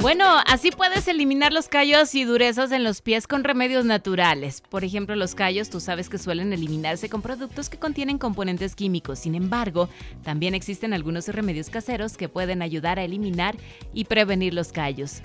Bueno, así puedes eliminar los callos y durezas en los pies con remedios naturales. Por ejemplo, los callos tú sabes que suelen eliminarse con productos que contienen componentes químicos. Sin embargo, también existen algunos remedios caseros que pueden ayudar a eliminar y prevenir los callos.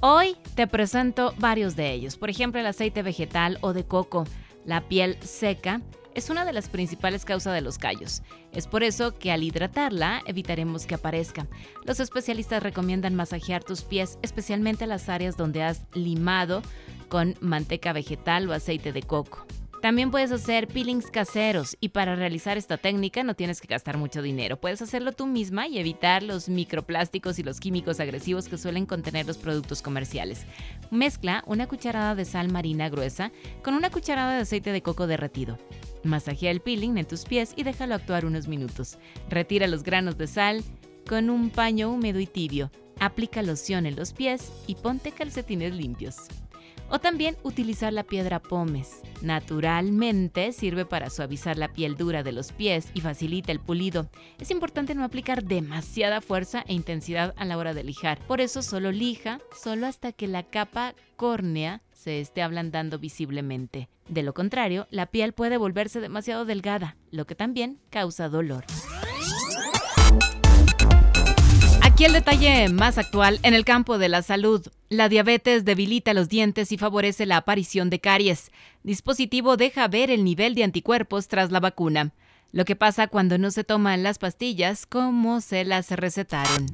Hoy te presento varios de ellos. Por ejemplo, el aceite vegetal o de coco, la piel seca, es una de las principales causas de los callos. Es por eso que al hidratarla evitaremos que aparezca. Los especialistas recomiendan masajear tus pies, especialmente las áreas donde has limado con manteca vegetal o aceite de coco. También puedes hacer peelings caseros y para realizar esta técnica no tienes que gastar mucho dinero. Puedes hacerlo tú misma y evitar los microplásticos y los químicos agresivos que suelen contener los productos comerciales. Mezcla una cucharada de sal marina gruesa con una cucharada de aceite de coco derretido. Masajea el peeling en tus pies y déjalo actuar unos minutos. Retira los granos de sal con un paño húmedo y tibio. Aplica loción en los pies y ponte calcetines limpios. O también utilizar la piedra pómez. Naturalmente sirve para suavizar la piel dura de los pies y facilita el pulido. Es importante no aplicar demasiada fuerza e intensidad a la hora de lijar. Por eso solo lija, solo hasta que la capa córnea se esté ablandando visiblemente. De lo contrario, la piel puede volverse demasiado delgada, lo que también causa dolor. Aquí el detalle más actual en el campo de la salud. La diabetes debilita los dientes y favorece la aparición de caries. Dispositivo deja ver el nivel de anticuerpos tras la vacuna. Lo que pasa cuando no se toman las pastillas como se las recetaron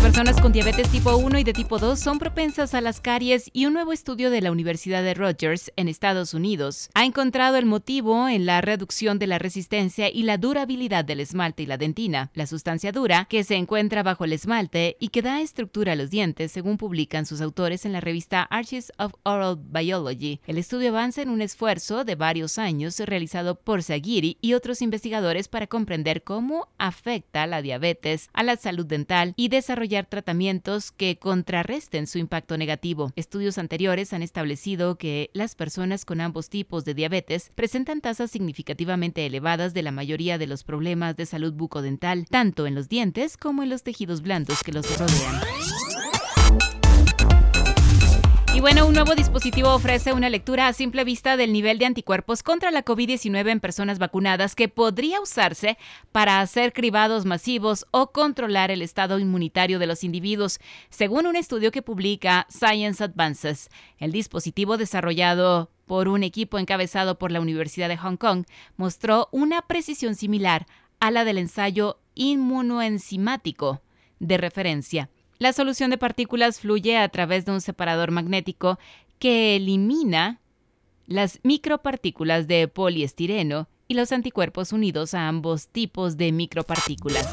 personas con diabetes tipo 1 y de tipo 2 son propensas a las caries y un nuevo estudio de la Universidad de Rogers en Estados Unidos ha encontrado el motivo en la reducción de la resistencia y la durabilidad del esmalte y la dentina, la sustancia dura que se encuentra bajo el esmalte y que da estructura a los dientes, según publican sus autores en la revista Archives of Oral Biology. El estudio avanza en un esfuerzo de varios años realizado por Sagiri y otros investigadores para comprender cómo afecta la diabetes a la salud dental y desarrollar tratamientos que contrarresten su impacto negativo. Estudios anteriores han establecido que las personas con ambos tipos de diabetes presentan tasas significativamente elevadas de la mayoría de los problemas de salud bucodental, tanto en los dientes como en los tejidos blandos que los rodean. Y bueno, un nuevo dispositivo ofrece una lectura a simple vista del nivel de anticuerpos contra la COVID-19 en personas vacunadas que podría usarse para hacer cribados masivos o controlar el estado inmunitario de los individuos, según un estudio que publica Science Advances. El dispositivo desarrollado por un equipo encabezado por la Universidad de Hong Kong mostró una precisión similar a la del ensayo inmunoenzimático de referencia. La solución de partículas fluye a través de un separador magnético que elimina las micropartículas de poliestireno y los anticuerpos unidos a ambos tipos de micropartículas.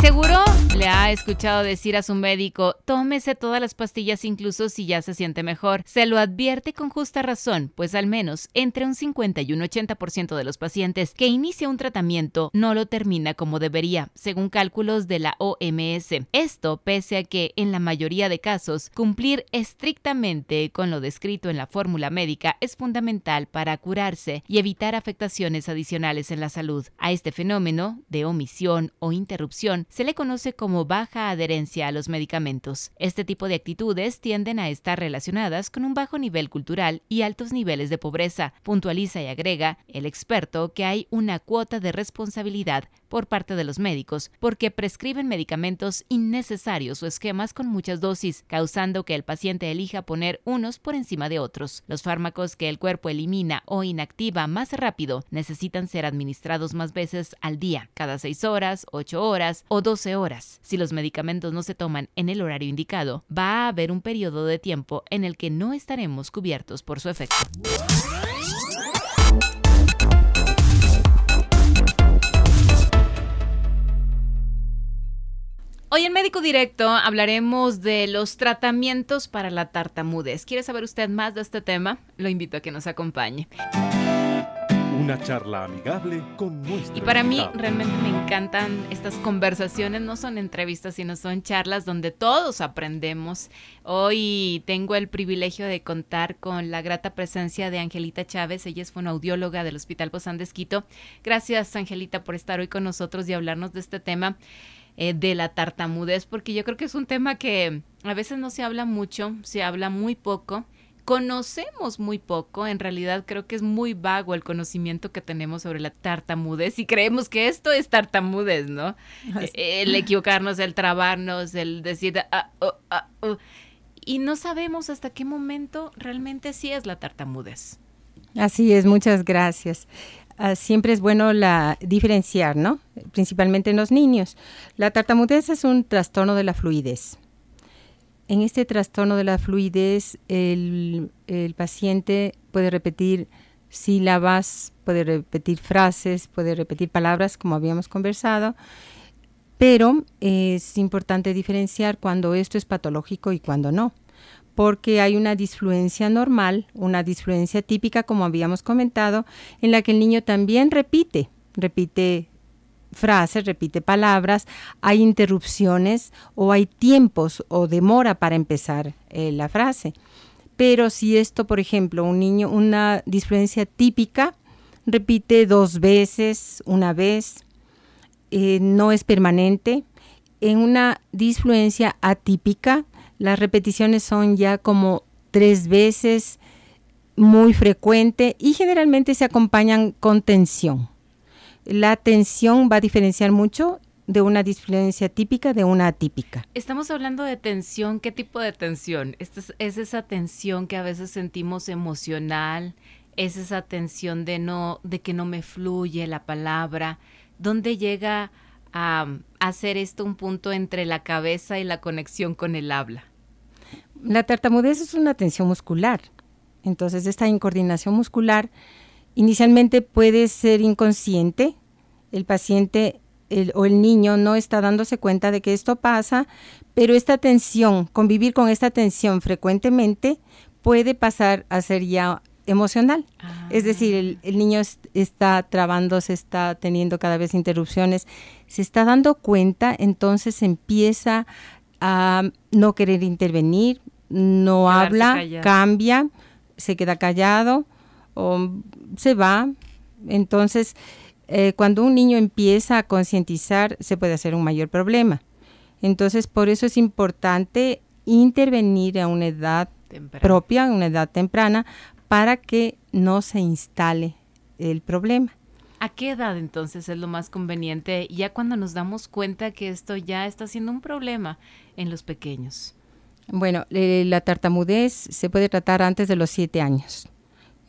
seguro le ha escuchado decir a su médico, tómese todas las pastillas incluso si ya se siente mejor. Se lo advierte con justa razón, pues al menos entre un 50 y un 80% de los pacientes que inicia un tratamiento no lo termina como debería, según cálculos de la OMS. Esto pese a que en la mayoría de casos cumplir estrictamente con lo descrito en la fórmula médica es fundamental para curarse y evitar afectaciones adicionales en la salud. A este fenómeno de omisión o interrupción se le conoce como baja adherencia a los medicamentos. Este tipo de actitudes tienden a estar relacionadas con un bajo nivel cultural y altos niveles de pobreza. Puntualiza y agrega el experto que hay una cuota de responsabilidad por parte de los médicos porque prescriben medicamentos innecesarios o esquemas con muchas dosis, causando que el paciente elija poner unos por encima de otros. Los fármacos que el cuerpo elimina o inactiva más rápido necesitan ser administrados más veces al día, cada 6 horas, 8 horas o 12 horas. Si los medicamentos no se toman en el horario indicado, va a haber un periodo de tiempo en el que no estaremos cubiertos por su efecto. Hoy en Médico Directo hablaremos de los tratamientos para la tartamudez. ¿Quiere saber usted más de este tema? Lo invito a que nos acompañe. Una charla amigable con nuestro Y para mí realmente me encantan estas conversaciones, no son entrevistas, sino son charlas donde todos aprendemos. Hoy tengo el privilegio de contar con la grata presencia de Angelita Chávez, ella es fonoaudióloga del Hospital Bozán de Esquito. Gracias Angelita por estar hoy con nosotros y hablarnos de este tema eh, de la tartamudez, porque yo creo que es un tema que a veces no se habla mucho, se habla muy poco conocemos muy poco, en realidad creo que es muy vago el conocimiento que tenemos sobre la tartamudez y creemos que esto es tartamudez, ¿no? Eh, El equivocarnos, el trabarnos, el decir... ah, oh, ah, oh. y no sabemos hasta qué momento realmente sí es la tartamudez. Así es, muchas gracias. Ah, siempre es bueno la diferenciar, ¿no? Principalmente en los niños. La tartamudez es un trastorno de la fluidez. En este trastorno de la fluidez, el, el paciente puede repetir sílabas, puede repetir frases, puede repetir palabras, como habíamos conversado, pero es importante diferenciar cuando esto es patológico y cuando no porque hay una disfluencia normal, una disfluencia típica, como habíamos comentado, en la que el niño también repite, repite frases, repite palabras, hay interrupciones o hay tiempos o demora para empezar eh, la frase. Pero si esto, por ejemplo, un niño, una disfluencia típica, repite dos veces, una vez, eh, no es permanente. En una disfluencia atípica, las repeticiones son ya como tres veces, muy frecuente y generalmente se acompañan con tensión. La tensión va a diferenciar mucho de una disfluencia típica de una atípica. Estamos hablando de tensión, ¿qué tipo de tensión? Esta es, es esa tensión que a veces sentimos emocional, es esa tensión de no, de que no me fluye la palabra, ¿dónde llega a hacer esto un punto entre la cabeza y la conexión con el habla? La tartamudez es una tensión muscular. Entonces, esta incoordinación muscular inicialmente puede ser inconsciente. El paciente el, o el niño no está dándose cuenta de que esto pasa, pero esta tensión, convivir con esta tensión frecuentemente, puede pasar a ser ya emocional. Ah. Es decir, el, el niño es, está trabándose, está teniendo cada vez interrupciones, se está dando cuenta, entonces empieza a no querer intervenir, no Quedarse habla, callado. cambia, se queda callado o se va. Entonces, eh, cuando un niño empieza a concientizar, se puede hacer un mayor problema. Entonces, por eso es importante intervenir a una edad propia, a una edad temprana, para que no se instale el problema. ¿A qué edad entonces es lo más conveniente ya cuando nos damos cuenta que esto ya está siendo un problema en los pequeños? Bueno, eh, la tartamudez se puede tratar antes de los siete años.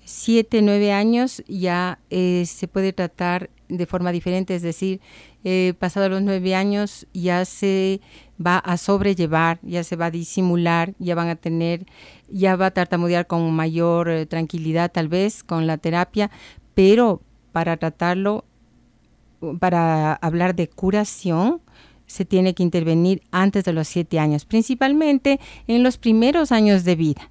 Siete, nueve años ya eh, se puede tratar de forma diferente, es decir, eh, pasado los nueve años ya se va a sobrellevar, ya se va a disimular, ya van a tener, ya va a tartamudear con mayor eh, tranquilidad tal vez con la terapia, pero para tratarlo, para hablar de curación, se tiene que intervenir antes de los siete años, principalmente en los primeros años de vida.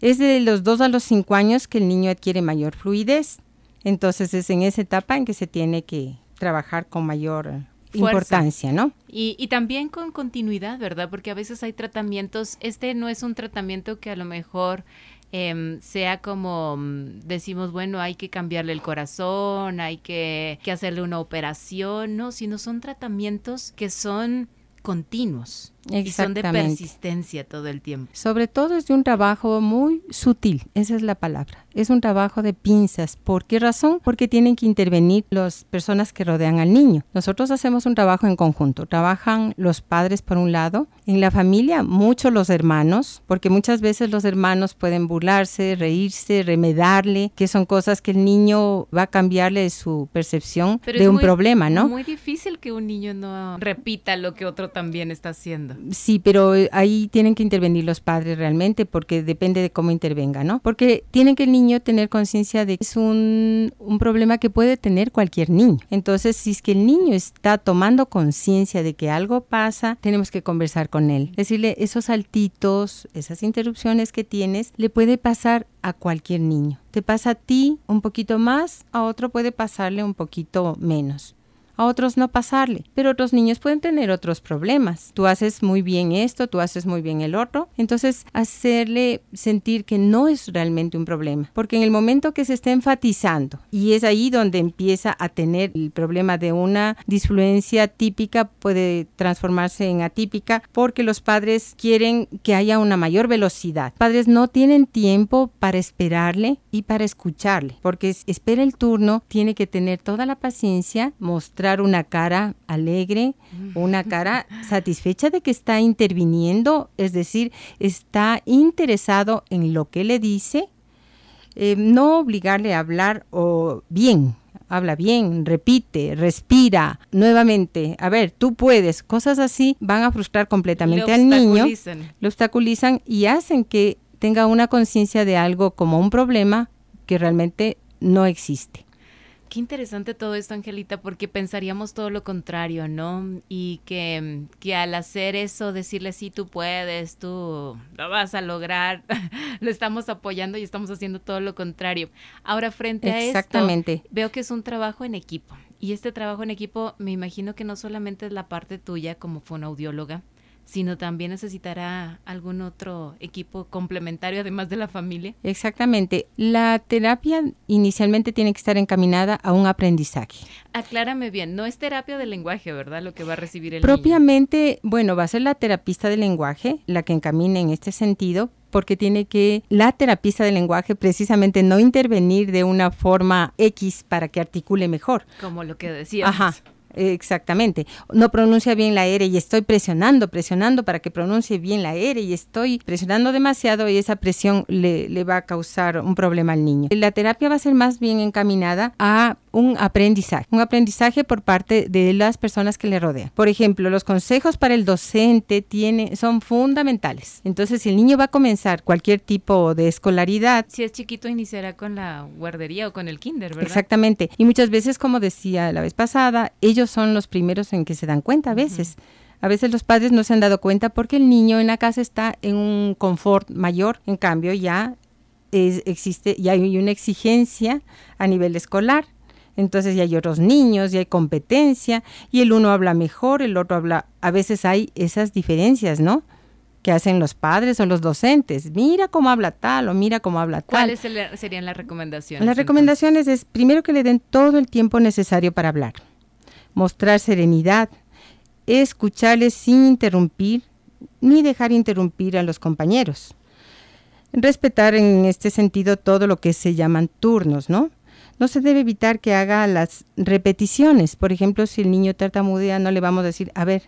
Es de los dos a los cinco años que el niño adquiere mayor fluidez. Entonces es en esa etapa en que se tiene que trabajar con mayor eh, Fuerza. importancia, ¿no? Y, y también con continuidad, ¿verdad? Porque a veces hay tratamientos, este no es un tratamiento que a lo mejor em, sea como mm, decimos, bueno, hay que cambiarle el corazón, hay que, que hacerle una operación, no, sino son tratamientos que son continuos y son de persistencia todo el tiempo. Sobre todo es de un trabajo muy sutil, esa es la palabra. Es un trabajo de pinzas. ¿Por qué razón? Porque tienen que intervenir las personas que rodean al niño. Nosotros hacemos un trabajo en conjunto. Trabajan los padres por un lado, en la familia mucho los hermanos, porque muchas veces los hermanos pueden burlarse, reírse, remedarle, que son cosas que el niño va a cambiarle su percepción Pero de es un muy- problema, ¿no? Muy difícil que un niño no repita lo que otro también está haciendo. Sí, pero eh, ahí tienen que intervenir los padres realmente porque depende de cómo intervenga, ¿no? Porque tienen que el niño niño tener conciencia de que es un, un problema que puede tener cualquier niño. Entonces, si es que el niño está tomando conciencia de que algo pasa, tenemos que conversar con él. Decirle, esos saltitos, esas interrupciones que tienes, le puede pasar a cualquier niño. Te pasa a ti un poquito más, a otro puede pasarle un poquito menos a otros no pasarle. Pero otros niños pueden tener otros problemas. Tú haces muy bien esto, tú haces muy bien el otro. Entonces, hacerle sentir que no es realmente un problema. Porque en el momento que se está enfatizando, y es ahí donde empieza a tener el problema de una disfluencia típica, puede transformarse en atípica, porque los padres quieren que haya una mayor velocidad. Padres no tienen tiempo para esperarle y para escucharle, porque espera el turno, tiene que tener toda la paciencia, mostrar una cara alegre, una cara satisfecha de que está interviniendo, es decir, está interesado en lo que le dice, eh, no obligarle a hablar o bien, habla bien, repite, respira, nuevamente, a ver, tú puedes, cosas así van a frustrar completamente al niño, lo obstaculizan y hacen que tenga una conciencia de algo como un problema que realmente no existe. Qué interesante todo esto, Angelita, porque pensaríamos todo lo contrario, ¿no? Y que, que al hacer eso, decirle, sí, tú puedes, tú lo vas a lograr, lo estamos apoyando y estamos haciendo todo lo contrario. Ahora, frente a esto, veo que es un trabajo en equipo. Y este trabajo en equipo, me imagino que no solamente es la parte tuya como fonoaudióloga, sino también necesitará algún otro equipo complementario además de la familia. Exactamente. La terapia inicialmente tiene que estar encaminada a un aprendizaje. Aclárame bien, no es terapia del lenguaje, ¿verdad? Lo que va a recibir el Propiamente, bueno, va a ser la terapista del lenguaje la que encamine en este sentido, porque tiene que la terapista del lenguaje precisamente no intervenir de una forma X para que articule mejor. Como lo que decías. Ajá. Exactamente. No pronuncia bien la R y estoy presionando, presionando para que pronuncie bien la R y estoy presionando demasiado y esa presión le, le, va a causar un problema al niño. La terapia va a ser más bien encaminada a un aprendizaje, un aprendizaje por parte de las personas que le rodean. Por ejemplo, los consejos para el docente tiene, son fundamentales. Entonces, si el niño va a comenzar cualquier tipo de escolaridad... Si es chiquito, iniciará con la guardería o con el kinder, ¿verdad? Exactamente. Y muchas veces, como decía la vez pasada, ellos son los primeros en que se dan cuenta a veces. A veces los padres no se han dado cuenta porque el niño en la casa está en un confort mayor, en cambio ya es, existe, ya hay una exigencia a nivel escolar entonces ya hay otros niños, ya hay competencia, y el uno habla mejor, el otro habla, a veces hay esas diferencias, ¿no? que hacen los padres o los docentes. Mira cómo habla tal o mira cómo habla tal. ¿Cuáles serían las recomendaciones? Las recomendaciones es primero que le den todo el tiempo necesario para hablar, mostrar serenidad, escucharles sin interrumpir ni dejar interrumpir a los compañeros. Respetar en este sentido todo lo que se llaman turnos, ¿no? no se debe evitar que haga las repeticiones. Por ejemplo, si el niño tartamudea, no le vamos a decir, a ver,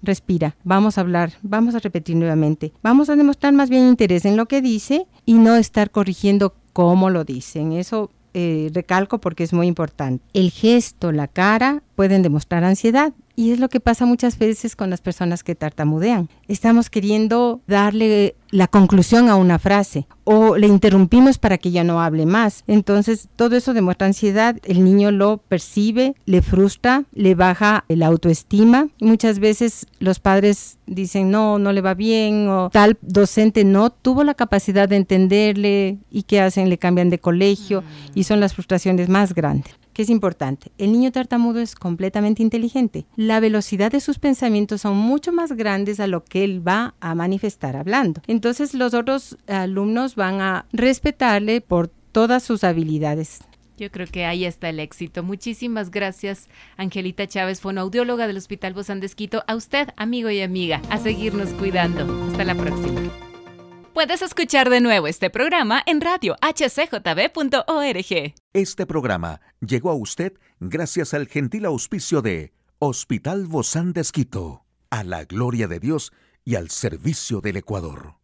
respira, vamos a hablar, vamos a repetir nuevamente. Vamos a demostrar más bien interés en lo que dice y no estar corrigiendo cómo lo dicen. Eso eh, recalco porque es muy importante. El gesto, la cara pueden demostrar ansiedad y es lo que pasa muchas veces con las personas que tartamudean. Estamos queriendo darle la conclusión a una frase o le interrumpimos para que ya no hable más. Entonces, todo eso demuestra ansiedad, el niño lo percibe, le frustra, le baja la autoestima muchas veces los padres dicen, "No, no le va bien" o tal docente no tuvo la capacidad de entenderle y qué hacen, le cambian de colegio y son las frustraciones más grandes que es importante. El niño tartamudo es completamente inteligente. La velocidad de sus pensamientos son mucho más grandes a lo que él va a manifestar hablando. Entonces los otros alumnos van a respetarle por todas sus habilidades. Yo creo que ahí está el éxito. Muchísimas gracias, Angelita Chávez, fonoaudióloga del Hospital Bozán de Esquito. A usted, amigo y amiga, a seguirnos cuidando. Hasta la próxima. Puedes escuchar de nuevo este programa en radio hcjb.org. Este programa llegó a usted gracias al gentil auspicio de Hospital Bozán de Esquito, a la gloria de Dios y al servicio del Ecuador.